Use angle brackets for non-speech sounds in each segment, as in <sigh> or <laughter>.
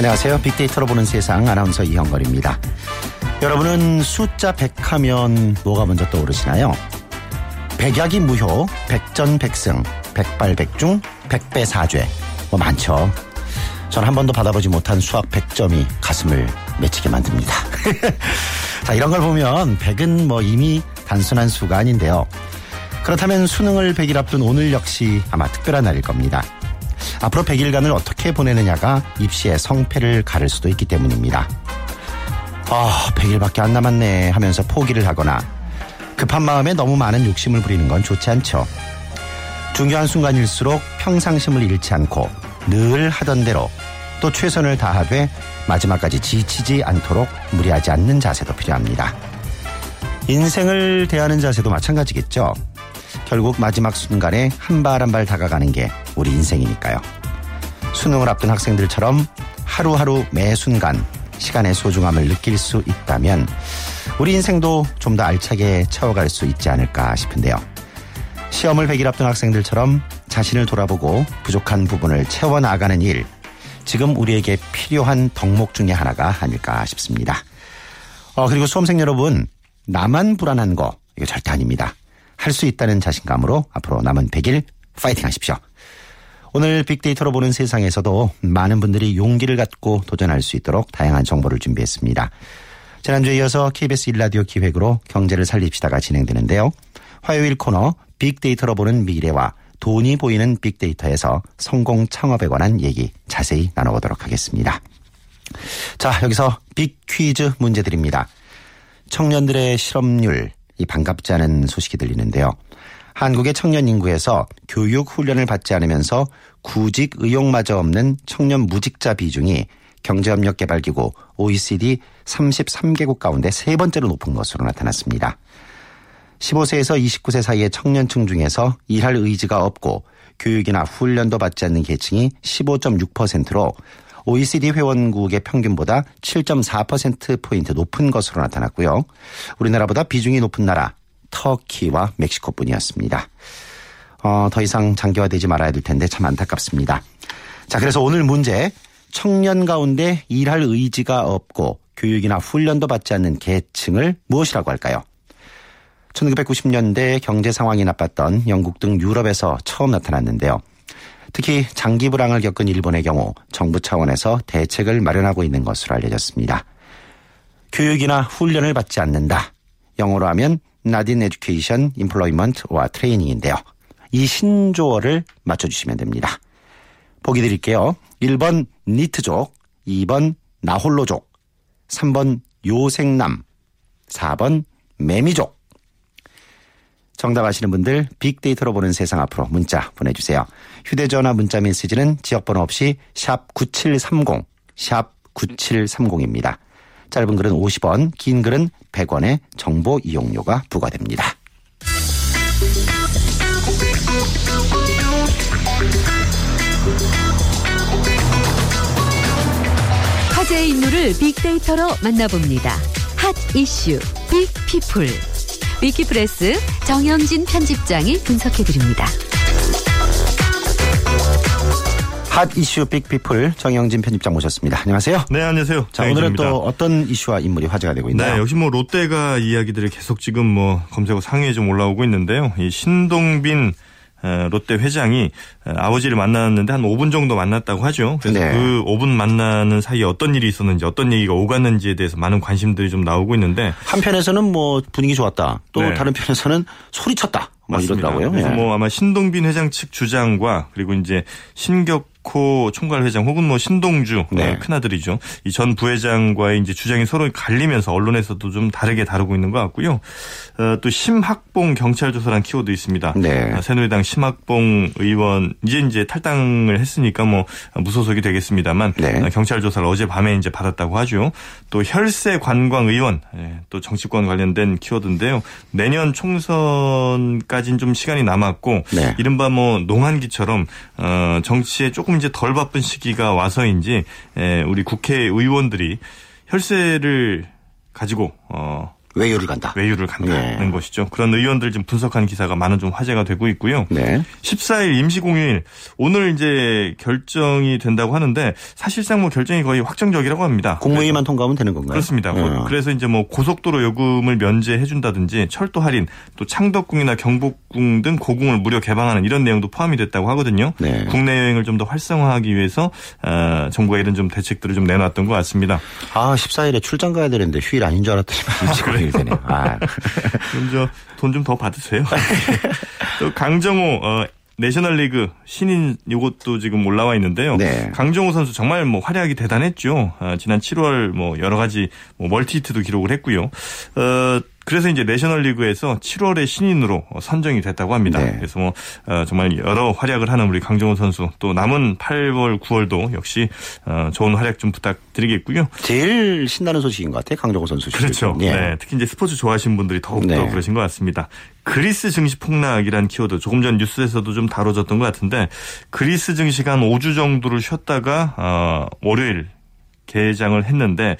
안녕하세요. 빅데이터로 보는 세상 아나운서 이형걸입니다. 여러분은 숫자 100 하면 뭐가 먼저 떠오르시나요? 백약이 무효, 백전백승, 백발백중, 백배사죄 뭐 많죠. 전 한 번도 받아보지 못한 수학 100점이 가슴을 맺히게 만듭니다. <laughs> 자, 이런 걸 보면 100은 뭐 이미 단순한 수가 아닌데요. 그렇다면 수능을 100일 앞둔 오늘 역시 아마 특별한 날일 겁니다. 앞으로 100일간을 어떻게 보내느냐가 입시의 성패를 가를 수도 있기 때문입니다. 아, 100일밖에 안 남았네 하면서 포기를 하거나 급한 마음에 너무 많은 욕심을 부리는 건 좋지 않죠. 중요한 순간일수록 평상심을 잃지 않고 늘 하던 대로 또 최선을 다하되 마지막까지 지치지 않도록 무리하지 않는 자세도 필요합니다. 인생을 대하는 자세도 마찬가지겠죠. 결국 마지막 순간에 한 발 한 발 다가가는 게 우리 인생이니까요. 수능을 앞둔 학생들처럼 하루하루 매 순간 시간의 소중함을 느낄 수 있다면 우리 인생도 좀 더 알차게 채워갈 수 있지 않을까 싶은데요. 시험을 100일 앞둔 학생들처럼 자신을 돌아보고 부족한 부분을 채워나가는 일, 지금 우리에게 필요한 덕목 중의 하나가 아닐까 싶습니다. 어, 그리고 수험생 여러분, 나만 불안한 거, 이거 절대 아닙니다. 할 수 있다는 자신감으로 앞으로 남은 100일 파이팅 하십시오. 오늘 빅데이터로 보는 세상에서도 많은 분들이 용기를 갖고 도전할 수 있도록 다양한 정보를 준비했습니다. 지난주에 이어서 KBS 일라디오 기획으로 경제를 살립시다가 진행되는데요. 화요일 코너 빅데이터로 보는 미래와 돈이 보이는 빅데이터에서 성공 창업에 관한 얘기 자세히 나눠보도록 하겠습니다. 자, 여기서 빅 퀴즈 문제 드립니다. 청년들의 실업률, 이 반갑지 않은 소식이 들리는데요. 한국의 청년 인구에서 교육 훈련을 받지 않으면서 구직 의욕마저 없는 청년 무직자 비중이 경제협력개발기구 OECD 33개국 가운데 세 번째로 높은 것으로 나타났습니다. 15세에서 29세 사이의 청년층 중에서 일할 의지가 없고 교육이나 훈련도 받지 않는 계층이 15.6%로 OECD 회원국의 평균보다 7.4%포인트 높은 것으로 나타났고요. 우리나라보다 비중이 높은 나라 터키와 멕시코 뿐이었습니다. 어, 더 이상 장기화되지 말아야 될 텐데 참 안타깝습니다. 자, 그래서 오늘 문제 청년 가운데 일할 의지가 없고 교육이나 훈련도 받지 않는 계층을 무엇이라고 할까요? 1990년대 경제 상황이 나빴던 영국 등 유럽에서 처음 나타났는데요. 특히 장기 불황을 겪은 일본의 경우 정부 차원에서 대책을 마련하고 있는 것으로 알려졌습니다. 교육이나 훈련을 받지 않는다. 영어로 하면 not in education, employment와 트레이닝인데요. 이 신조어를 맞춰주시면 됩니다. 보기 드릴게요. 1번 니트족, 2번 나홀로족, 3번 요생남, 4번 매미족. 정답 아시는 분들 빅데이터로 보는 세상 앞으로 문자 보내주세요. 휴대전화 문자 메시지는 지역번호 없이 샵 9730, 샵 9730입니다. 짧은 글은 50원, 긴 글은 100원의 정보 이용료가 부과됩니다. 화제의 인물을 빅데이터로 만나봅니다. hot issue big people 위키프레스 정영진 편집장이 분석해드립니다. hot issue big people 정영진 편집장 모셨습니다. 안녕하세요. 네, 안녕하세요. 자, 오늘은 또 어떤 이슈와 인물이 화제가 되고 있나요? 네, 역시 뭐 롯데가 이야기들이 계속 지금 뭐 검색어 상위에 좀 올라오고 있는데요. 이 신동빈 롯데 회장이 아버지를 만났는데 한 5분 정도 만났다고 하죠. 그래서 네. 그 5분 만나는 사이에 어떤 일이 있었는지 어떤 얘기가 오갔는지에 대해서 많은 관심들이 좀 나오고 있는데 한편에서는 뭐 분위기 좋았다. 또 네. 다른 편에서는 소리쳤다. 뭐 이러더라고요. 그래서 네. 뭐 아마 신동빈 회장 측 주장과 그리고 이제 신격 코 총괄 회장 혹은 뭐 신동주 네. 큰 아들이죠. 이 전 부회장과의 이제 주장이 서로 갈리면서 언론에서도 좀 다르게 다루고 있는 것 같고요. 어, 또 심학봉 경찰 조사란 키워드 있습니다. 네. 어, 새누리당 심학봉 의원 이제 이제 탈당을 했으니까 뭐 무소속이 되겠습니다만 네. 어, 경찰 조사를 어제 밤에 이제 받았다고 하죠. 또 혈세 관광 의원 예, 또 정치권 관련된 키워드인데요. 내년 총선까지는 좀 시간이 남았고 네. 이른바 뭐 농한기처럼 어, 정치에 조금 이제 덜 바쁜 시기가 와서인지 우리 국회의원들이 혈세를 가지고 어 외유를 간다. 외유를 간다는 네. 것이죠. 그런 의원들 지금 분석한 기사가 많은 좀 화제가 되고 있고요. 네. 14일 임시공휴일 오늘 이제 결정이 된다고 하는데 사실상 뭐 결정이 거의 확정적이라고 합니다. 국무회의만 통과하면 되는 건가요? 그렇습니다. 네. 그래서 이제 뭐 고속도로 요금을 면제해 준다든지 철도 할인 또 창덕궁이나 경복궁 등 고궁을 무료 개방하는 이런 내용도 포함이 됐다고 하거든요. 네. 국내 여행을 좀 더 활성화하기 위해서 어, 정부가 이런 좀 대책들을 좀 내놨던 것 같습니다. 아 14일에 출장 가야 되는데 휴일 아닌 줄 알았더니 일 되네요. 아. <laughs> 그럼 저 돈 좀 더 받으세요. <laughs> 또 강정호 어, 내셔널리그 신인 이것도 지금 올라와 있는데요. 네. 강정호 선수 정말 뭐 활약이 대단했죠. 어, 지난 7월 뭐 여러 가지 뭐 멀티히트도 기록을 했고요. 어, 그래서 이제 내셔널리그에서 7월에 신인으로 선정이 됐다고 합니다. 네. 그래서 뭐 어, 정말 여러 활약을 하는 우리 강정호 선수 또 남은 8월, 9월도 역시 어, 좋은 활약 좀 부탁드리겠고요. 제일 신나는 소식인 것 같아요. 강정호 선수. 그렇죠. 네. 네. 특히 이제 스포츠 좋아하시는 분들이 더욱더 네. 그러신 것 같습니다. 그리스 증시 폭락이란 키워드 조금 전 뉴스에서도 좀 다뤄졌던 것 같은데 그리스 증시가 한 5주 정도를 쉬었다가 어, 월요일 개장을 했는데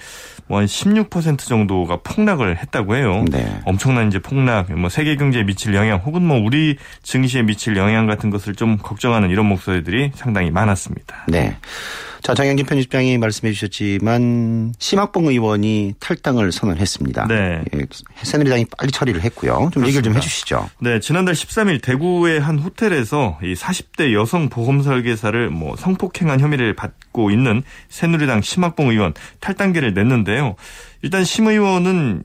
뭐 한 16% 정도가 폭락을 했다고 해요. 네. 엄청난 이제 폭락, 뭐 세계 경제에 미칠 영향 혹은 뭐 우리 증시에 미칠 영향 같은 것을 좀 걱정하는 이런 목소리들이 상당히 많았습니다. 네. 자, 장영진 편집장이 말씀해 주셨지만 심학봉 의원이 탈당을 선언했습니다. 네. 예, 새누리당이 빨리 처리를 했고요. 좀 그렇습니다. 얘기를 좀 해 주시죠. 네, 지난달 13일 대구의 한 호텔에서 이 40대 여성 보험 설계사를 뭐 성폭행한 혐의를 받고 있는 새누리당 심학봉 의원 탈당계를 냈는데요. 일단 심 의원은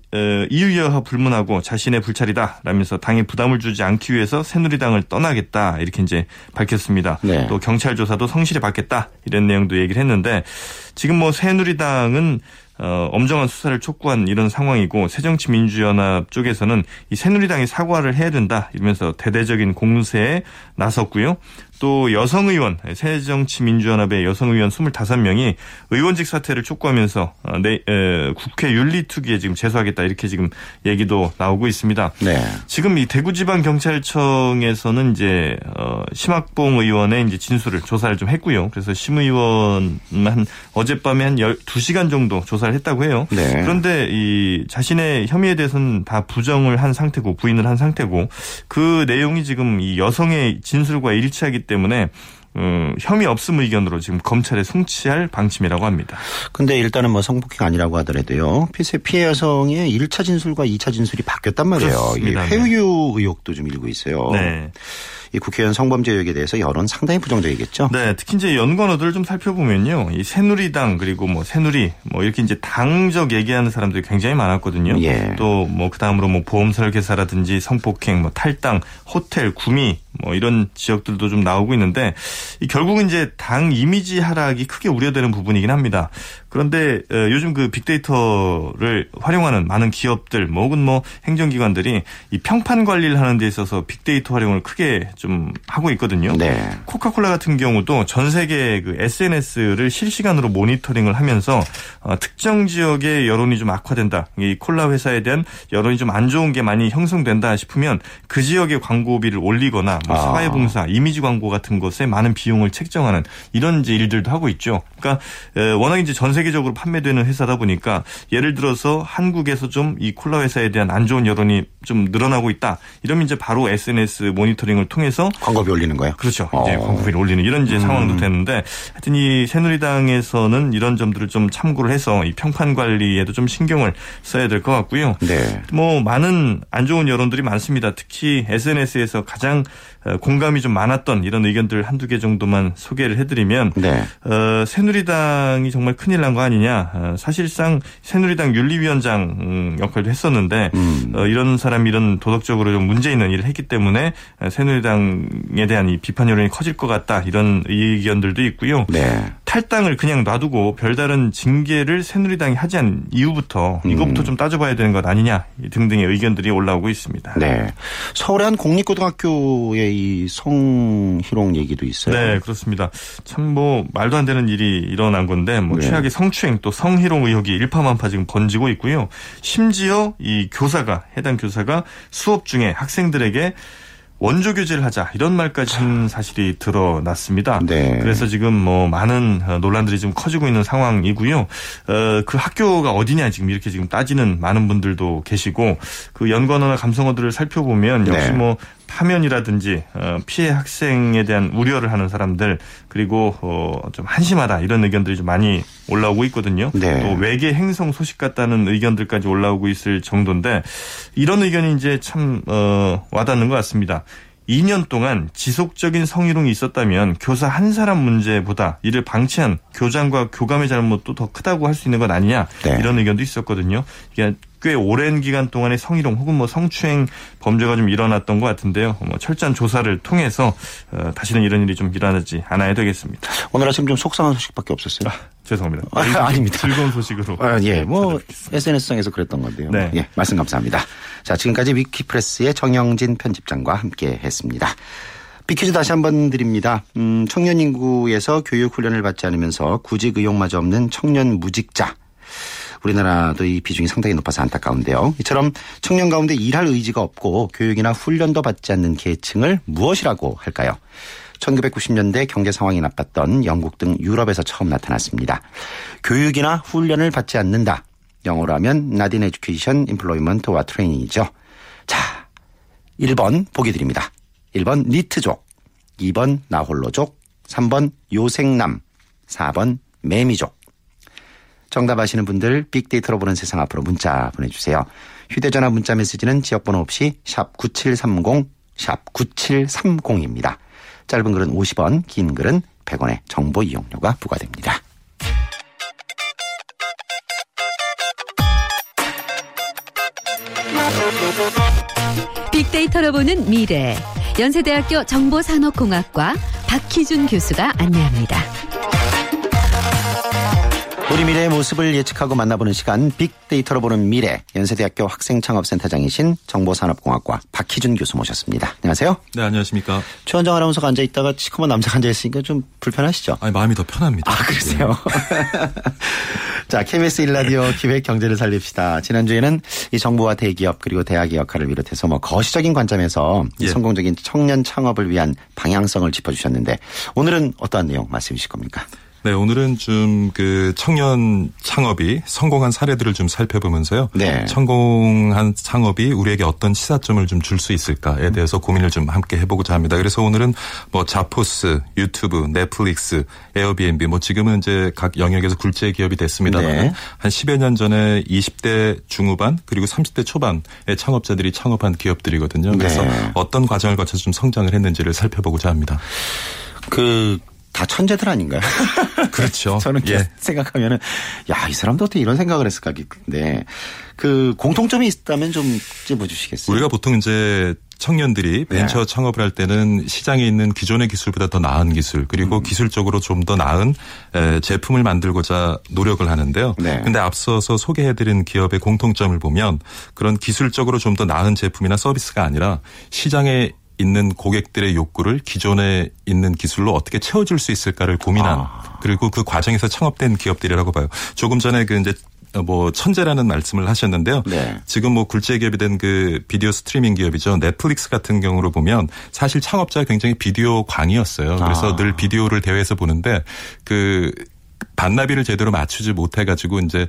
이유여하 불문하고 자신의 불찰이다라면서 당에 부담을 주지 않기 위해서 새누리당을 떠나겠다 이렇게 이제 밝혔습니다. 네. 또 경찰 조사도 성실히 받겠다 이런 내용도 얘기를 했는데 지금 뭐 새누리당은 어, 엄정한 수사를 촉구한 이런 상황이고 새정치민주연합 쪽에서는 이 새누리당이 사과를 해야 된다 이러면서 대대적인 공세에 나섰고요. 또 여성 의원 새정치민주연합의 여성 의원 25명이 의원직 사퇴를 촉구하면서 어, 내, 에, 국회 윤리특위에 지금 제소하겠다 이렇게 지금 얘기도 나오고 있습니다. 네. 지금 이 대구지방 경찰청에서는 이제 어, 심학봉 의원의 이제 진술을 조사를 좀 했고요. 그래서 심 의원만 어젯밤에 한 12시간 정도 조사를 했다고 해요. 네. 그런데 이 자신의 혐의에 대해서는 다 부정을 한 상태고 부인을 한 상태고 그 내용이 지금 이 여성의 진술과 일치하기 때문에 음, 혐의 없음 의견으로 지금 검찰에 송치할 방침이라고 합니다. 근데 일단은 뭐 성폭행 아니라고 하더라도요. 피해, 피해 여성의 1차 진술과 2차 진술이 바뀌었단 말이에요. 이 회유 의혹도 좀 일고 있어요. 네. 이 국회의원 성범죄 의혹에 대해서 여론 상당히 부정적이겠죠. 네, 특히 이제 연관어들을 좀 살펴보면요, 이 새누리당 그리고 뭐 새누리 뭐 이렇게 이제 당적 얘기하는 사람들이 굉장히 많았거든요. 예. 또뭐 그 다음으로 뭐 보험 설계사라든지 성폭행, 뭐 탈당, 호텔, 구미 뭐 이런 지역들도 좀 나오고 있는데 결국은 이제 당 이미지 하락이 크게 우려되는 부분이긴 합니다. 그런데 어, 요즘 그 빅데이터를 활용하는 많은 기업들 뭐 혹은 뭐 행정기관들이 이 평판 관리를 하는 데 있어서 빅데이터 활용을 크게 좀 하고 있거든요. 네. 코카콜라 같은 경우도 전 세계 그 SNS를 실시간으로 모니터링을 하면서 어, 특정 지역의 여론이 좀 악화된다. 이 콜라 회사에 대한 여론이 좀 안 좋은 게 많이 형성된다 싶으면 그 지역의 광고비를 올리거나 뭐 아. 사회봉사, 이미지 광고 같은 것에 많은 비용을 책정하는 이런 이제 일들도 하고 있죠. 그러니까 워낙 이제 전 세계 적으로 판매되는 회사다 보니까 예를 들어서 한국에서 좀 이 콜라 회사에 대한 안 좋은 여론이 좀 늘어나고 있다. 이러면 이제 바로 SNS 모니터링을 통해서 광고비 올리는 거예요. 그렇죠. 어. 이제 광고비를 올리는 이런 이제 음. 상황도 되는데 하여튼 이 새누리당에서는 이런 점들을 좀 참고를 해서 이 평판 관리에도 좀 신경을 써야 될 것 같고요. 네. 뭐 많은 안 좋은 여론들이 많습니다. 특히 SNS에서 가장 어, 공감이 좀 많았던 이런 의견들 한두 개 정도만 소개를 해드리면 네. 어, 새누리당이 정말 큰일 난 거 아니냐. 어, 사실상 새누리당 윤리위원장 음, 역할도 했었는데 음. 어, 이런 사람이 이런 도덕적으로 좀 문제 있는 일을 했기 때문에 어, 새누리당에 대한 이 비판 여론이 커질 것 같다 이런 의견들도 있고요. 네. 탈당을 그냥 놔두고 별다른 징계를 새누리당이 하지 않은 이후부터 음. 이것부터 좀 따져봐야 되는 것 아니냐 등등의 의견들이 올라오고 있습니다. 네. 서울의 한 공립고등학교의 이 성희롱 얘기도 있어요. 네, 그렇습니다. 참 뭐 말도 안 되는 일이 일어난 건데 뭐 네. 최악의 성추행 또 성희롱 의혹이 일파만파 지금 번지고 있고요. 심지어 이 교사가 해당 교사가 수업 중에 학생들에게 원조 교제를 하자 이런 말까지 한 사실이 드러났습니다. 네. 그래서 지금 뭐 많은 어, 논란들이 좀 커지고 있는 상황이고요. 어, 그 학교가 어디냐 지금 이렇게 지금 따지는 많은 분들도 계시고 그 연관어나 감성어들을 살펴보면 역시 네. 뭐 파면이라든지 어, 피해 학생에 대한 우려를 하는 사람들 그리고 어, 좀 한심하다 이런 의견들이 좀 많이 올라오고 있거든요. 네. 또 외계 행성 소식 같다는 의견들까지 올라오고 있을 정도인데 이런 의견이 이제 참 어, 와닿는 것 같습니다. 2년 동안 지속적인 성희롱이 있었다면 교사 한 사람 문제보다 이를 방치한 교장과 교감의 잘못도 더 크다고 할 수 있는 것 아니냐 네. 이런 의견도 있었거든요. 이게 꽤 오랜 기간 동안의 성희롱 혹은 뭐 성추행 범죄가 좀 일어났던 것 같은데요. 뭐 철저한 조사를 통해서 어, 다시는 이런 일이 좀 일어나지 않아야 되겠습니다. 오늘 아침 좀 속상한 소식밖에 없었어요. 아, 죄송합니다. 아, 닙니다 즐거운 소식으로. 아, 예, 뭐 SNS상에서 그랬던 건데요. 네. 예, 말씀 감사합니다. 자, 지금까지 위키프레스의 정영진 편집장과 함께했습니다. 비퀴즈 다시 한번 드립니다. 음, 청년 인구에서 교육 훈련을 받지 않으면서 구직 의욕마저 없는 청년 무직자. 우리나라도 이 비중이 상당히 높아서 안타까운데요. 이처럼 청년 가운데 일할 의지가 없고 교육이나 훈련도 받지 않는 계층을 무엇이라고 할까요? 1990년대 경제 상황이 나빴던 영국 등 유럽에서 처음 나타났습니다. 교육이나 훈련을 받지 않는다. 영어로 하면 나딘 에듀케이션 인플로이먼트와 트레이닝이죠. 자, 1번 보기 드립니다. 1번 니트족, 2번 나홀로족, 3번 요생남, 4번 매미족. 정답 아시는 분들 빅데이터로 보는 세상 앞으로 문자 보내주세요. 휴대전화 문자 메시지는 지역번호 없이 샵 9730, 샵 9730입니다. 짧은 글은 50원, 긴 글은 100원의 정보 이용료가 부과됩니다. 빅데이터로 보는 미래. 연세대학교 정보산업공학과 박희준 교수가 안내합니다. 우리 미래의 모습을 예측하고 만나보는 시간 빅데이터로 보는 미래 연세대학교 학생창업센터장이신 정보산업공학과 박희준 교수 모셨습니다. 안녕하세요. 네, 안녕하십니까. 최원정 아나운서가 앉아 있다가 시커먼 남자가 앉아 있으니까 좀 불편하시죠? 아니, 마음이 더 편합니다. 아, 그러세요? 네. <laughs> 자, KBS 일라디오 기획 경제를 살립시다. 지난주에는 이 정부와 대기업 그리고 대학의 역할을 비롯해서 뭐 거시적인 관점에서 예. 성공적인 청년 창업을 위한 방향성을 짚어주셨는데 오늘은 어떠한 내용 말씀해 주실 겁니까? 네, 오늘은 좀 그 청년 창업이 성공한 사례들을 좀 살펴보면서요. 네. 성공한 창업이 우리에게 어떤 시사점을 좀 줄 수 있을까에 대해서 고민을 좀 함께 해보고자 합니다. 그래서 오늘은 뭐 자포스, 유튜브, 넷플릭스, 에어비앤비 뭐 지금은 이제 각 영역에서 굴제 기업이 됐습니다만 네. 한 10여 년 전에 20대 중후반 그리고 30대 초반의 창업자들이 창업한 기업들이거든요. 그래서 네. 어떤 과정을 거쳐서 좀 성장을 했는지를 살펴보고자 합니다. 그 다 천재들 아닌가요? <laughs> 그렇죠. <laughs> 저는 예. 생각하면은 야, 이 사람도 어떻게 이런 생각을 했을까 근데 그 공통점이 있다면 좀 찝어 주시겠어요? 우리가 보통 이제 청년들이 네. 벤처 네. 창업을 할 때는 시장에 있는 기존의 기술보다 더 나은 기술 그리고 음. 기술적으로 좀 더 나은 제품을 만들고자 노력을 하는데요. 네. 근데 앞서서 소개해드린 기업의 공통점을 보면 그런 기술적으로 좀 더 나은 제품이나 서비스가 아니라 시장에 있는 고객들의 욕구를 기존에 있는 기술로 어떻게 채워줄 수 있을까를 고민한 아. 그리고 그 과정에서 창업된 기업들이라고 봐요. 조금 전에 그 이제 뭐 천재라는 말씀을 하셨는데요. 네. 지금 뭐 굴제 기업이 된 그 비디오 스트리밍 기업이죠. 넷플릭스 같은 경우로 보면 사실 창업자가 굉장히 비디오 광이었어요. 그래서 아. 늘 비디오를 대회에서 보는데 그 반나비를 제대로 맞추지 못해가지고 이제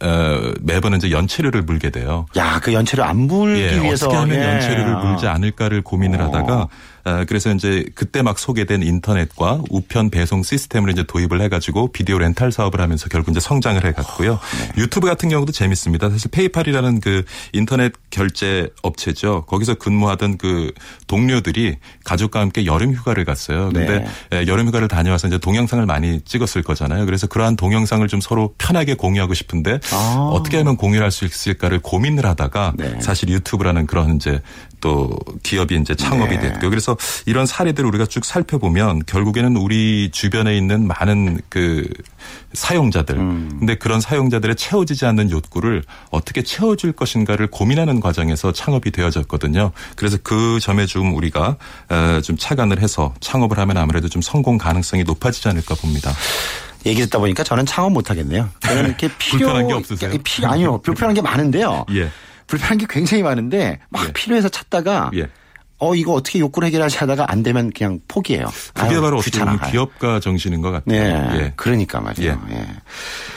어, 매번 이제 연체료를 물게 돼요. 야, 그 연체료 안 물기 예, 위해서 어떻게 하면 예. 연체료를 물지 않을까를 고민을 어. 하다가 어, 그래서 이제 그때 막 소개된 인터넷과 우편 배송 시스템을 이제 도입을 해가지고 비디오 렌탈 사업을 하면서 결국 이제 성장을 해갔고요. 네. 유튜브 같은 경우도 재밌습니다. 사실 페이팔이라는 그 인터넷 결제 업체죠. 거기서 근무하던 그 동료들이 가족과 함께 여름 휴가를 갔어요. 근데 네. 여름 휴가를 다녀와서 이제 동영상을 많이 찍었을 거잖아요. 그래서 그러한 동영상을 좀 서로 편하게 공유하고 싶은데 아. 어떻게 하면 공유할 수 있을까를 고민을 하다가 네. 사실 유튜브라는 그런 이제 또 기업이 이제 창업이 네. 됐고요. 그래서 이런 사례들을 우리가 쭉 살펴보면 결국에는 우리 주변에 있는 많은 그 사용자들. 음. 근데 그런 사용자들의 채워지지 않는 욕구를 어떻게 채워줄 것인가를 고민하는 과정에서 창업이 되어졌거든요. 그래서 그 점에 좀 우리가 어, 좀 착안을 해서 창업을 하면 아무래도 좀 성공 가능성이 높아지지 않을까 봅니다. 얘기 듣다 보니까 저는 창업 못 하겠네요. 저는 이렇게 필요 <laughs> 불편한 게 없으세요? 필요 아니요. 불편한 게 많은데요. <laughs> 예. 불편한 게 굉장히 많은데 막 예. 필요해서 찾다가 예. 어 이거 어떻게 욕구를 해결하지 하다가 안 되면 그냥 포기해요. 그게 아유, 바로 어떻게 보면 기업가 정신인 것 같아요. 네, 예. 그러니까 말이에요. 예. 예.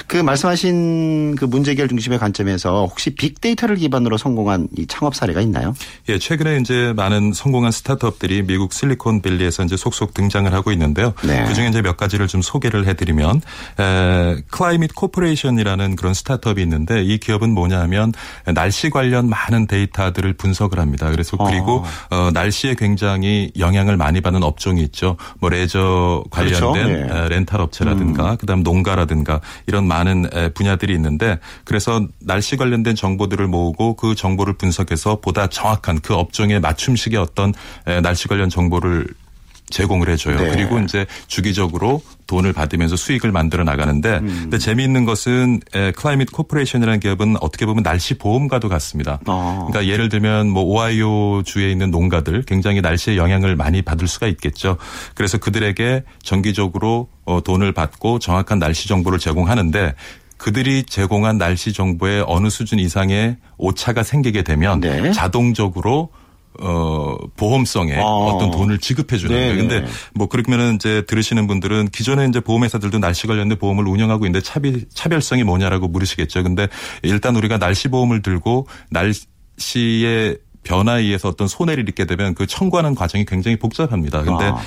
그 말씀하신 그 문제 해결 중심의 관점에서 혹시 빅데이터를 기반으로 성공한 이 창업 사례가 있나요? 예, 최근에 이제 많은 성공한 스타트업들이 미국 실리콘밸리에서 이제 속속 등장을 하고 있는데요. 네. 그 중에 이제 몇 가지를 좀 소개를 해드리면 에, Climate Corporation이라는 그런 스타트업이 있는데 이 기업은 뭐냐면 날씨 관련 많은 데이터들을 분석을 합니다. 그래서 그리고 어. 어, 날씨에 굉장히 영향을 많이 받는 업종이 있죠. 뭐 레저 관련된 그렇죠? 네. 렌탈 업체라든가 음. 그다음 농가라든가 이런 많은 분야들이 있는데 그래서 날씨 관련된 정보들을 모으고 그 정보를 분석해서 보다 정확한 그 업종에 맞춤식의 어떤 날씨 관련 정보를 제공을 해줘요. 네. 그리고 이제 주기적으로 돈을 받으면서 수익을 만들어 나가는데 음. 근데 재미있는 것은 Climate Corporation이라는 기업은 어떻게 보면 날씨 보험과도 같습니다. 아. 그러니까 예를 들면 뭐 오하이오 주에 있는 농가들 굉장히 날씨의 영향을 많이 받을 수가 있겠죠. 그래서 그들에게 정기적으로 어, 돈을 받고 정확한 날씨 정보를 제공하는데 그들이 제공한 날씨 정보에 어느 수준 이상의 오차가 생기게 되면 네. 자동적으로 어, 보험성의 아. 어떤 돈을 지급해 주는 거예요. 근데 뭐 그러면은 이제 들으시는 분들은 기존에 이제 보험회사들도 날씨 관련된 보험을 운영하고 있는데 차비, 차별성이 뭐냐라고 물으시겠죠. 근데 일단 우리가 날씨 보험을 들고 날씨에 변화에 의해서 어떤 손해를 입게 되면 그 청구하는 과정이 굉장히 복잡합니다. 근데 아.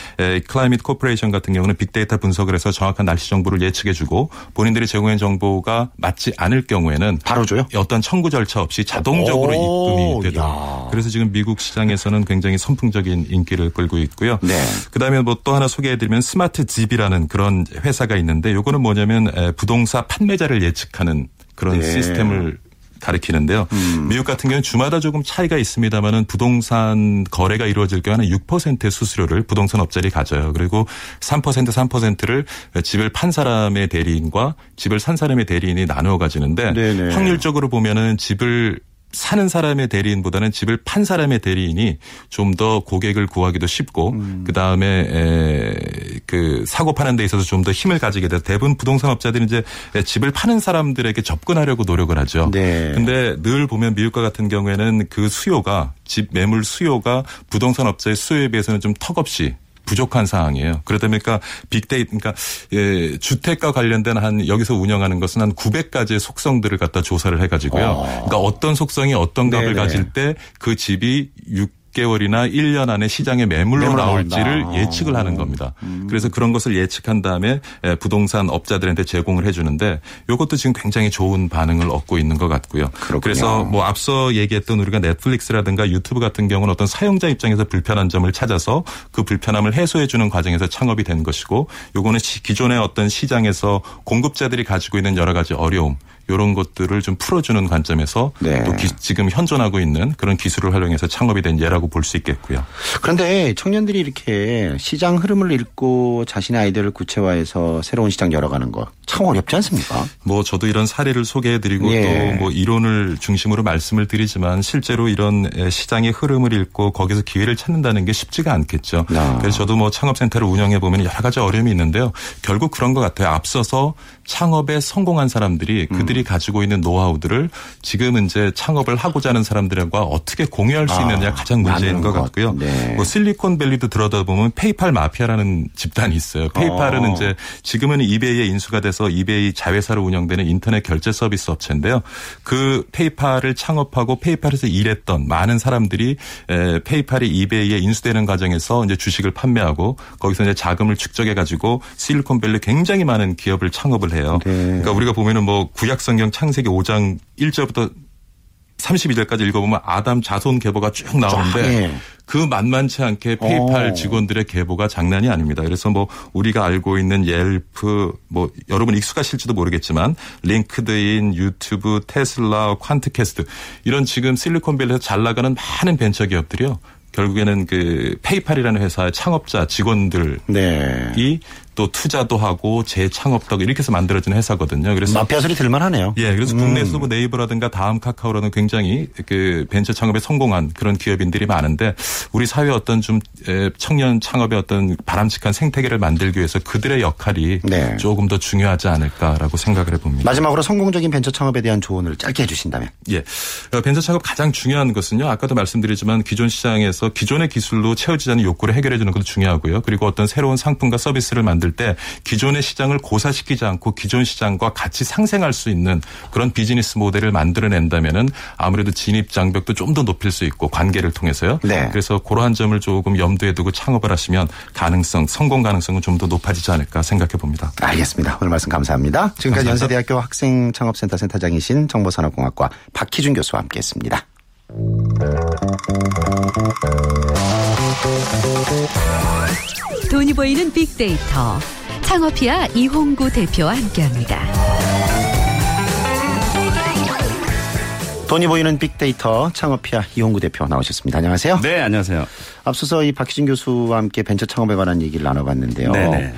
Climate Corporation 같은 경우는 빅데이터 분석을 해서 정확한 날씨 정보를 예측해 주고 본인들이 제공한 정보가 맞지 않을 경우에는 바로 줘요. 어떤 청구 절차 없이 자동적으로 입금이 된다. 그래서 지금 미국 시장에서는 굉장히 선풍적인 인기를 끌고 있고요. 네. 그다음에 뭐 또 하나 소개해 드리면 스마트 집이라는 그런 회사가 있는데 요거는 뭐냐면 부동산 판매자를 예측하는 그런 네. 시스템을 가리키는데요. 음. 미국 같은 경우는 주마다 조금 차이가 있습니다만은 부동산 거래가 이루어질 경우는 6%의 수수료를 부동산 업자들이 가져요. 그리고 3% 3%를 집을 판 사람의 대리인과 집을 산 사람의 대리인이 나누어 가지는데 네네. 확률적으로 보면은 집을 사는 사람의 대리인보다는 집을 판 사람의 대리인이 좀 더 고객을 구하기도 쉽고 음. 그 다음에 그 사고 파는 데 있어서 좀 더 힘을 가지게 돼서 대부분 부동산 업자들이 이제 집을 파는 사람들에게 접근하려고 노력을 하죠. 네. 근데 늘 보면 미국과 같은 경우에는 그 수요가 집 매물 수요가 부동산 업자의 수요에 비해서는 좀 턱없이 부족한 상황이에요. 그러다 보니까 빅데이터, 그러니까 예, 주택과 관련된 한 여기서 운영하는 것은 한 900가지의 속성들을 갖다 조사를 해가지고요. 어. 그러니까 어떤 속성이 어떤 값을 네네. 가질 때 그 집이 6 6개월이나 1년 안에 시장에 매물로 나올지를 나온다. 예측을 하는 겁니다. 음. 그래서 그런 것을 예측한 다음에 부동산 업자들한테 제공을 해주는데 이것도 지금 굉장히 좋은 반응을 얻고 있는 것 같고요. 그렇군요. 그래서 뭐 앞서 얘기했던 우리가 넷플릭스라든가 유튜브 같은 경우는 어떤 사용자 입장에서 불편한 점을 찾아서 그 불편함을 해소해 주는 과정에서 창업이 된 것이고 요거는 기존의 어떤 시장에서 공급자들이 가지고 있는 여러 가지 어려움 이런 것들을 좀 풀어주는 관점에서 네. 또 기, 지금 현존하고 있는 그런 기술을 활용해서 창업이 된 예라고 볼 수 있겠고요. 그런데 청년들이 이렇게 시장 흐름을 읽고 자신의 아이디어를 구체화해서 새로운 시장 열어가는 거 참 어렵지 않습니까? 뭐 저도 이런 사례를 소개해드리고 예. 또뭐 이론을 중심으로 말씀을 드리지만 실제로 이런 시장의 흐름을 읽고 거기서 기회를 찾는다는 게 쉽지가 않겠죠. 아. 그래서 저도 뭐 창업센터를 운영해 보면 여러 가지 어려움이 있는데요. 결국 그런 것 같아요. 앞서서 창업에 성공한 사람들이 음. 그들이 가지고 있는 노하우들을 지금 이제 창업을 하고자 하는 사람들과 어떻게 공유할 수 있느냐 아, 가장 문제인 것, 것 같고요. 네. 뭐 실리콘밸리도 들어다 보면 페이팔 마피아라는 집단이 있어요. 페이팔은 어. 이제 지금은 이베이에 인수가 돼서 이베이 자회사로 운영되는 인터넷 결제 서비스 업체인데요. 그 페이팔을 창업하고 페이팔에서 일했던 많은 사람들이 페이팔이 이베이에 인수되는 과정에서 이제 주식을 판매하고 거기서 이제 자금을 축적해 가지고 실리콘밸리 굉장히 많은 기업을 창업을 해요. 네. 그러니까 우리가 보면은 뭐 구약 성경 창세기 5장 1절부터 32절까지 읽어보면 아담 자손 계보가 쭉 나오는데 네. 그 만만치 않게 페이팔 오. 직원들의 계보가 장난이 아닙니다. 그래서 뭐 우리가 알고 있는 옐프 뭐 여러분 익숙하실지도 모르겠지만 링크드인, 유튜브, 테슬라, 퀀트캐스트 이런 지금 실리콘밸리에서 잘 나가는 많은 벤처 기업들이요. 결국에는 그 페이팔이라는 회사의 창업자 직원들이 네. 또 투자도 하고 재창업도 이렇게 해서 만들어진 회사거든요. 그래서 마피아 소리 들만하네요. 예, 그래서 음. 국내에서도 뭐 네이버라든가 다음 카카오라는 굉장히 그 벤처 창업에 성공한 그런 기업인들이 많은데 우리 사회 어떤 좀 청년 창업의 어떤 바람직한 생태계를 만들기 위해서 그들의 역할이 네. 조금 더 중요하지 않을까라고 생각을 해봅니다. 마지막으로 성공적인 벤처 창업에 대한 조언을 짧게 해주신다면? 예, 어, 벤처 창업 가장 중요한 것은요. 아까도 말씀드리지만 기존 시장에서 기존의 기술로 채워지지 않는 욕구를 해결해 주는 것도 중요하고요. 그리고 어떤 새로운 상품과 서비스를 만들 때 기존의 시장을 고사시키지 않고 기존 시장과 같이 상생할 수 있는 그런 비즈니스 모델을 만들어낸다면은 아무래도 진입 장벽도 좀 더 높일 수 있고 관계를 통해서요. 네. 그래서 그러한 점을 조금 염두에 두고 창업을 하시면 가능성, 성공 가능성은 좀 더 높아지지 않을까 생각해 봅니다. 알겠습니다. 오늘 말씀 감사합니다. 지금까지 감사합니다. 연세대학교 학생창업센터 센터장이신 정보산업공학과 박희준 교수와 함께했습니다. 돈이 보이는 빅데이터 창업피아 이홍구 대표와 함께합니다. 돈이 보이는 빅데이터 창업피아 이홍구 대표 나오셨습니다. 안녕하세요. 네, 안녕하세요. 앞서서 이 박희진 교수와 함께 벤처 창업에 관한 얘기를 나눠봤는데요. 네네.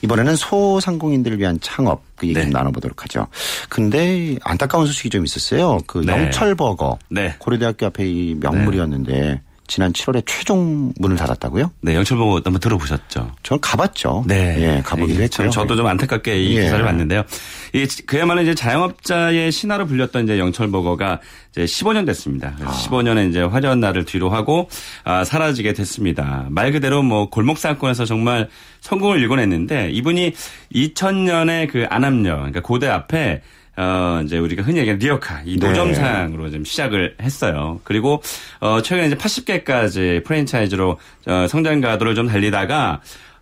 이번에는 소상공인들을 위한 창업 그 얘기 네. 좀 나눠보도록 하죠. 근데 안타까운 소식이 좀 있었어요. 그 네. 영철버거 네. 고려대학교 앞에 이 명물이었는데 네. 지난 7월에 최종 문을 닫았다고요? 네, 영철버거 한번 들어보셨죠? 저는 가봤죠. 네, 예, 가보기도 했죠. 저도 좀 안타깝게 이 예. 기사를 봤는데요. 이 그야말로 이제 자영업자의 신화로 불렸던 이제 영철버거가 이제 15년 됐습니다. 아. 15년의 이제 화려한 날을 뒤로 하고 아, 사라지게 됐습니다. 말 그대로 뭐 골목 사건에서 정말 성공을 일궈냈는데 이분이 2000년에 그 안암역 그러니까 고대 앞에 어, 이제 우리가 흔히 얘기하는 리어카, 이 네. 노점상으로 네. 좀 시작을 했어요. 그리고, 어, 최근에 이제 80개까지 프랜차이즈로, 어, 성장 가도를 좀 달리다가,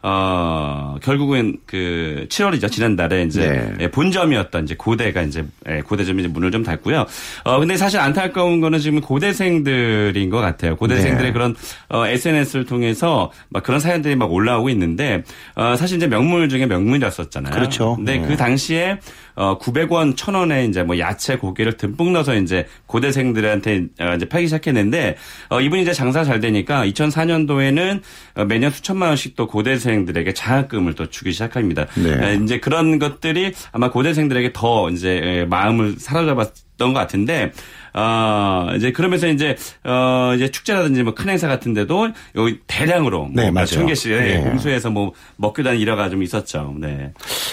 어, 결국은 그 7월이죠. 지난달에 이제 네. 예, 본점이었던 이제 고대가 이제 예, 고대점이 이제 문을 좀 닫고요. 어, 근데 사실 안타까운 거는 지금 고대생들인 것 같아요. 고대생들의 네. 그런 어, SNS를 통해서 막 그런 사연들이 막 올라오고 있는데 어, 사실 이제 명물 중에 명물이었었잖아요. 그렇죠. 근데 네. 그 당시에 어 900원, 1000원에 이제 뭐 야채, 고기를 듬뿍 넣어서 이제 고대생들한테 어, 이제 팔기 시작했는데 어 이분이 이제 장사 잘 되니까 2004년도에는 어, 매년 수천만 원씩 또 고대생들에게 장학금을 또 주기 시작합니다. 네. 이제 그런 것들이 아마 고대생들에게 더 이제 마음을 사로잡았 던것 같은데 어, 이제 그러면서 이제 어 이제 축제라든지 뭐 큰 행사 같은데도 여기 대량으로 네, 뭐천 개씩 네. 공수해서 뭐 먹고 다니는 일화가 좀 있었죠. 네.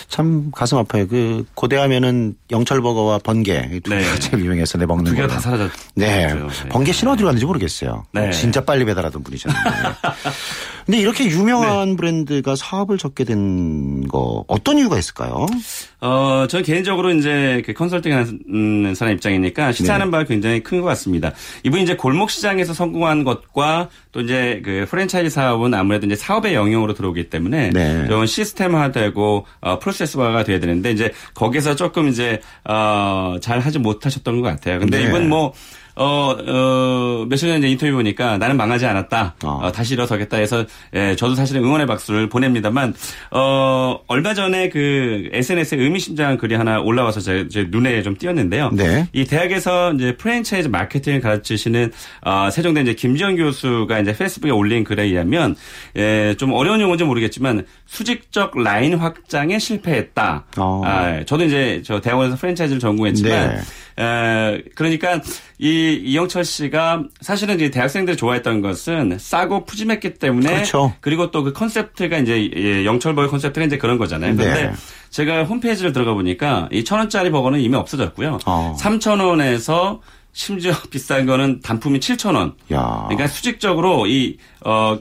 참 가슴 아파요. 그 고대하면은 영철버거와 번개 두 개가 네. 제일 유명했었는데 먹는 두 개가 다 사라졌. 네. 네. 번개 신호 어디로 갔는지 모르겠어요. 네. 진짜 빨리 배달하던 분이셨는데. <laughs> 근데 이렇게 유명한 네. 브랜드가 사업을 접게 된 거 어떤 이유가 있을까요? 어, 저 개인적으로 이제 그 컨설팅하는 사람 입장이니까 시사하는 네. 바가 굉장히 큰 것 같습니다. 이분이 이제 골목 시장에서 성공한 것과 또 이제 그 프랜차이즈 사업은 아무래도 이제 사업의 영역으로 들어오기 때문에 네. 좀 시스템화되고 어, 프로세스화가 돼야 되는데 이제 거기서 조금 이제 어, 잘 하지 못하셨던 것 같아요. 근데 네. 이분 뭐 어, 어, 며칠 전에 인터뷰 보니까 나는 망하지 않았다. 어. 어, 다시 일어서겠다 해서, 예, 저도 사실은 응원의 박수를 보냅니다만, 어, 얼마 전에 그 SNS에 의미심장한 글이 하나 올라와서 제, 제 눈에 좀 띄었는데요. 네. 이 대학에서 이제 프랜차이즈 마케팅을 가르치시는, 어, 세종대 이제 김지현 교수가 이제 페이스북에 올린 글에 의하면, 예, 좀 어려운 용어인지 모르겠지만, 수직적 라인 확장에 실패했다. 어. 아, 저도 이제 저 대학원에서 프랜차이즈를 전공했지만, 네. 에, 그러니까 이 이영철 씨가 사실은 이제 대학생들이 좋아했던 것은 싸고 푸짐했기 때문에 그렇죠. 그리고 또 그 컨셉트가 이제 예, 영철버거의 컨셉트가 이제 그런 거잖아요. 그런데 네. 제가 홈페이지를 들어가 보니까 이 천 원짜리 버거는 이미 없어졌고요. 어. 3천 원에서 심지어 <laughs> 비싼 거는 단품이 7천 원. 야. 그러니까 수직적으로 이 어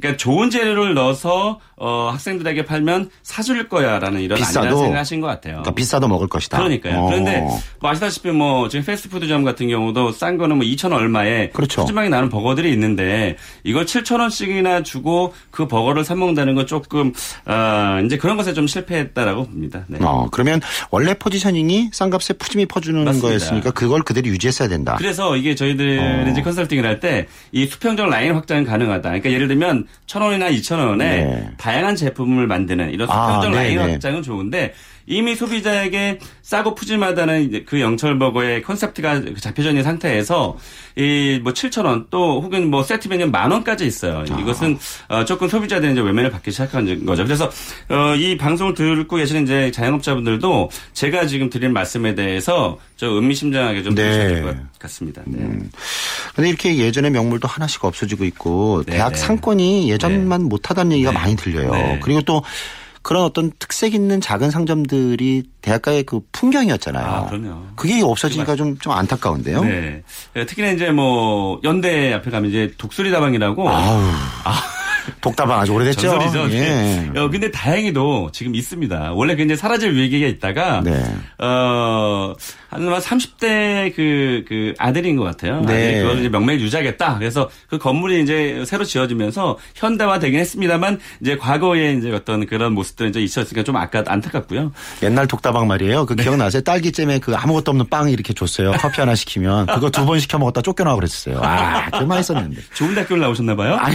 그러니까 좋은 재료를 넣어서 어, 학생들에게 팔면 사줄 거야라는 이런 비싸도 생각하신 것 같아요. 그러니까 비싸도 먹을 것이다. 그러니까요. 어. 그런데 뭐 아시다시피 뭐 지금 패스트푸드점 같은 경우도 싼 거는 뭐 2천 얼마에 그렇죠. 푸짐하게 나는 버거들이 있는데 이걸 7천 원씩이나 주고 그 버거를 사 먹는다는 건 조금 어, 이제 그런 것에 좀 실패했다라고 봅니다. 네. 어, 그러면 원래 포지셔닝이 싼 값에 푸짐히 퍼주는 맞습니다. 거였으니까 그걸 그대로 유지했어야 된다. 그래서 이게 저희들 어. 이제 컨설팅을 할 때 이 수평적 라인 확장은 가능하다. 그러니까 예를 들면 천 원이나 이천 원에 네. 다양한 제품을 만드는 이런 수평적 아, 라인 확장은 좋은데 이미 소비자에게 싸고 푸짐하다는 그 영철 버거의 컨셉트가 잡혀져 있는 상태에서 이 뭐 7천 원 또 혹은 뭐 세트 메뉴 만 원까지 있어요. 아. 이것은 어, 조금 소비자들이 이제 외면을 받기 시작한 거죠. 그래서 어, 이 방송을 듣고 계시는 이제 자영업자분들도 제가 지금 드린 말씀에 대해서 저 의미심장하게 좀 네. 보셔야 될것 같습니다. 네. 음. 근데 이렇게 예전의 명물도 하나씩 없어지고 있고 네, 대학 네. 상권이 예전만 네. 못하다는 얘기가 네. 많이 들려요. 네. 그리고 또 그런 어떤 특색 있는 작은 상점들이 대학가의 그 풍경이었잖아요. 아, 그럼요. 그게 없어지니까 좀, 좀 안타까운데요. 네. 특히나 이제 뭐 연대 앞에 가면 이제 독수리 다방이라고. 아우. 아. 독다방 아주 오래됐죠. 전설이죠. 예. 네. 어, 근데 다행히도 지금 있습니다. 원래 굉장히 사라질 위기가 있다가 네. 어, 한 30대 그, 그 아들인 것 같아요. 네. 그걸 이제 명맥 유지하겠다. 그래서 그 건물이 이제 새로 지어지면서 현대화 되긴 했습니다만 이제 과거에 이제 어떤 그런 모습들은 이제 있었으니까 좀 아까 안타깝고요. 옛날 독다방 말이에요. 그 네. 기억나세요? 딸기잼에 그 아무것도 없는 빵 이렇게 줬어요. 커피 하나 시키면 그거 두 번 시켜 먹었다 쫓겨나고 그랬어요. 아, 그 맛있었는데. 좋은 대학교를 나오셨나 봐요? 아니,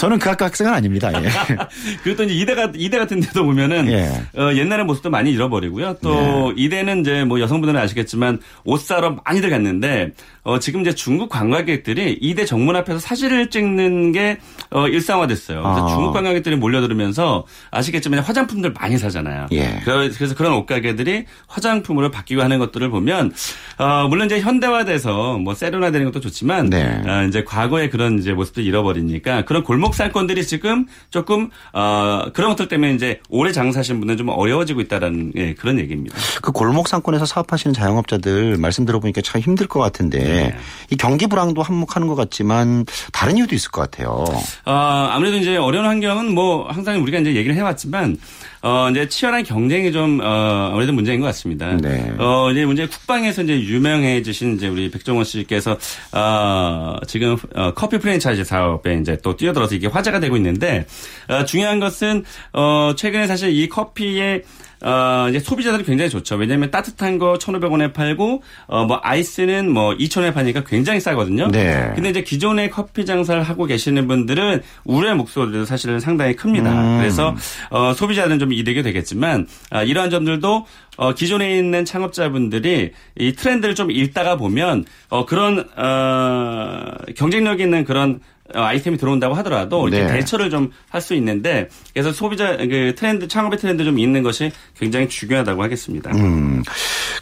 저는 그 학과 학생은 아닙니다. 예. <laughs> 그것도 이제 이대, 이대 같은 데도 보면은 예. 어, 옛날의 모습도 많이 잃어버리고요. 또 네. 이대는 이제 뭐 여성분들은 아시겠지만 옷 사러 많이들 갔는데 어, 지금 이제 중국 관광객들이 이대 정문 앞에서 사진을 찍는 게 어, 일상화됐어요. 그래서 어. 중국 관광객들이 몰려들으면서 아시겠지만 화장품들 많이 사잖아요. 예. 그래서 그런 옷가게들이 화장품으로 바뀌고 하는 것들을 보면 어, 물론 이제 현대화돼서 뭐 세련화되는 것도 좋지만 네. 어, 이제 과거의 그런 이제 모습도 잃어버리니까 그런 골목 살건들이 지금 조금 어, 그런 것들 때문에 이제 오래 장사하신 분은 좀 어려워지고 있다라는 예, 그런 얘기입니다. 그 골목 상권에서 사업하시는 자영업자들 말씀 들어보니까 참 힘들 것 같은데 네. 이 경기 불황도 한몫하는 것 같지만 다른 이유도 있을 것 같아요. 어, 아무래도 이제 어려운 환경은 뭐 항상 우리가 이제 얘기를 해왔지만 어, 이제 치열한 경쟁이 좀, 어, 아무래도 문제인 것 같습니다. 네. 어, 이제 문제 국방에서 이제 유명해지신 이제 우리 백종원 씨께서, 어, 지금, 어, 커피 프랜차이즈 사업에 이제 또 뛰어들어서 이게 화제가 되고 있는데, 어, 중요한 것은, 어, 최근에 사실 이 커피의 어, 이제 소비자들이 굉장히 좋죠. 왜냐하면 따뜻한 거 1,500원에 팔고, 어, 뭐, 아이스는 뭐, 2,000원에 파니까 굉장히 싸거든요. 네. 근데 이제 기존의 커피 장사를 하고 계시는 분들은 우려의 목소리도 사실은 상당히 큽니다. 음. 그래서, 어, 소비자들은 좀 이득이 되겠지만, 아, 이러한 점들도 어, 기존에 있는 창업자분들이 이 트렌드를 좀 읽다가 보면 어, 그런 어, 경쟁력 있는 그런 어, 아이템이 들어온다고 하더라도 네. 이렇게 대처를 좀 할 수 있는데 그래서 소비자 그 트렌드 창업의 트렌드 좀 있는 것이 굉장히 중요하다고 하겠습니다. 음,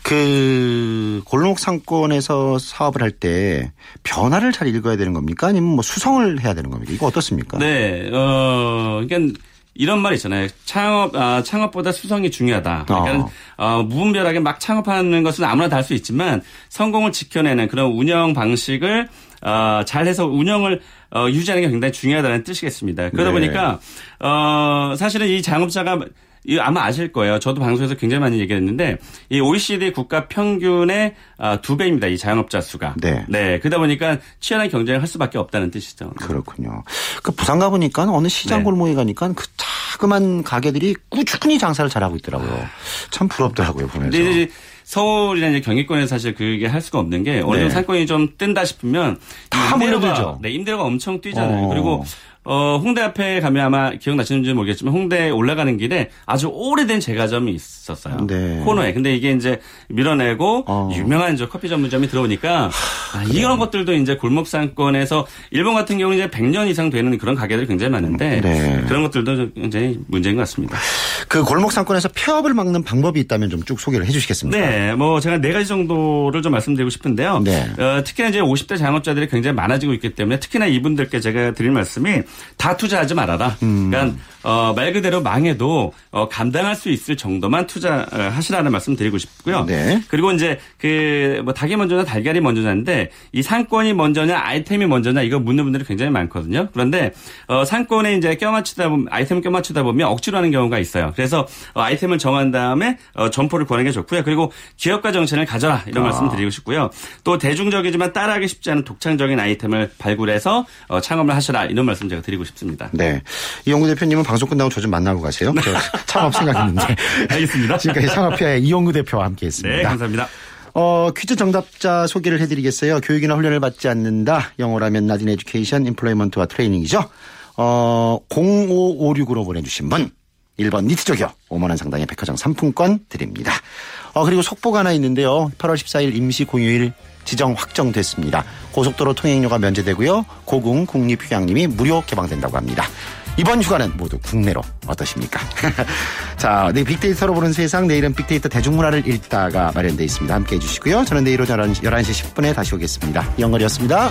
그 골목 상권에서 사업을 할 때 변화를 잘 읽어야 되는 겁니까? 아니면 뭐 수성을 해야 되는 겁니까? 이거 어떻습니까? 네, 어, 그러니까 이런 말 있잖아요. 창업, 아, 창업보다 수성이 중요하다. 그러니까 어. 어, 무분별하게 막 창업하는 것은 아무나 다 할 수 있지만 성공을 지켜내는 그런 운영 방식을 어, 잘해서 운영을 어, 유지하는 게 굉장히 중요하다는 뜻이겠습니다. 그러다 네. 보니까 어, 사실은 이 자영업자가 이 아마 아실 거예요. 저도 방송에서 굉장히 많이 얘기했는데 이 OECD 국가 평균의 아, 두 배입니다. 이 자영업자 수가. 네. 네. 그러다 보니까 치열한 경쟁을 할 수밖에 없다는 뜻이죠. 그렇군요. 그 부산 가 보니까 어느 시장 네. 골목에 가니까 그 자그만 가게들이 꾸준히 장사를 잘하고 있더라고요. 참 부럽더라고요 보면서. 네, 서울이나 이제 경기권에서 사실 그게 할 수가 없는 게 어느 정도 네. 상권이 좀 뜬다 싶으면 다 몰려들죠. 네, 임대료가 엄청 뛰잖아요. 어. 그리고 어, 홍대 앞에 가면 아마 기억나시는지 모르겠지만 홍대 올라가는 길에 아주 오래된 제과점이 있었어요. 네. 코너에. 근데 이게 이제 밀어내고 어. 유명한 저 커피 전문점이 들어오니까 아, 이런 것들도 이제 골목 상권에서 일본 같은 경우는 이제 100년 이상 되는 그런 가게들이 굉장히 많은데 네. 그런 것들도 굉장히 문제인 것 같습니다. 그 골목 상권에서 폐업을 막는 방법이 있다면 좀 쭉 소개를 해 주시겠습니까? 네. 뭐 제가 네 가지 정도를 좀 말씀드리고 싶은데요. 네. 어, 특히나 이제 50대 장업자들이 굉장히 많아지고 있기 때문에 특히나 이분들께 제가 드릴 말씀이 다 투자하지 말아라. 음. 그러니까 어, 말 그대로 망해도 어, 감당할 수 있을 정도만 투자하시라는 말씀 드리고 싶고요. 네. 그리고 이제 그 뭐 닭이 먼저냐 달걀이 먼저냐인데 이 상권이 먼저냐 아이템이 먼저냐 이거 묻는 분들이 굉장히 많거든요. 그런데 어, 상권에 이제 껴맞추다 보면 아이템을 껴맞추다 보면 억지로 하는 경우가 있어요. 그래서 어, 아이템을 정한 다음에 어, 점포를 거는 게 좋고요. 그리고 기업가 정신을 가져라 이런 아. 말씀 드리고 싶고요. 또 대중적이지만 따라하기 쉽지 않은 독창적인 아이템을 발굴해서 어, 창업을 하셔라 이런 말씀 제가 드리고 싶습니다. 네. 이용구 대표님은 방송 끝나고 저 좀 만나고 가세요. 저 <laughs> 창업 생각했는데. <laughs> 알겠습니다. 지금까지 창업회의 이용구 대표와 함께했습니다. 네, 감사합니다. 어, 퀴즈 정답자 소개를 해드리겠어요. 교육이나 훈련을 받지 않는다. 영어라면 나딘 에듀케이션, 임플로이먼트와 트레이닝이죠. 어, 0556으로 보내주신 분. 1번 니트족이요. 5만원 상당의 백화점 상품권 드립니다. 어, 그리고 속보가 하나 있는데요. 8월 14일 임시 공휴일 지정 확정됐습니다. 고속도로 통행료가 면제되고요. 고궁 국립휴양림이 무료 개방된다고 합니다. 이번 휴가는 모두 국내로 어떠십니까? <laughs> 자, 네, 빅데이터로 보는 세상 내일은 빅데이터 대중문화를 읽다가 마련되어 있습니다. 함께 해 주시고요. 저는 내일 오전 11시 10분에 다시 오겠습니다. 이영걸이었습니다.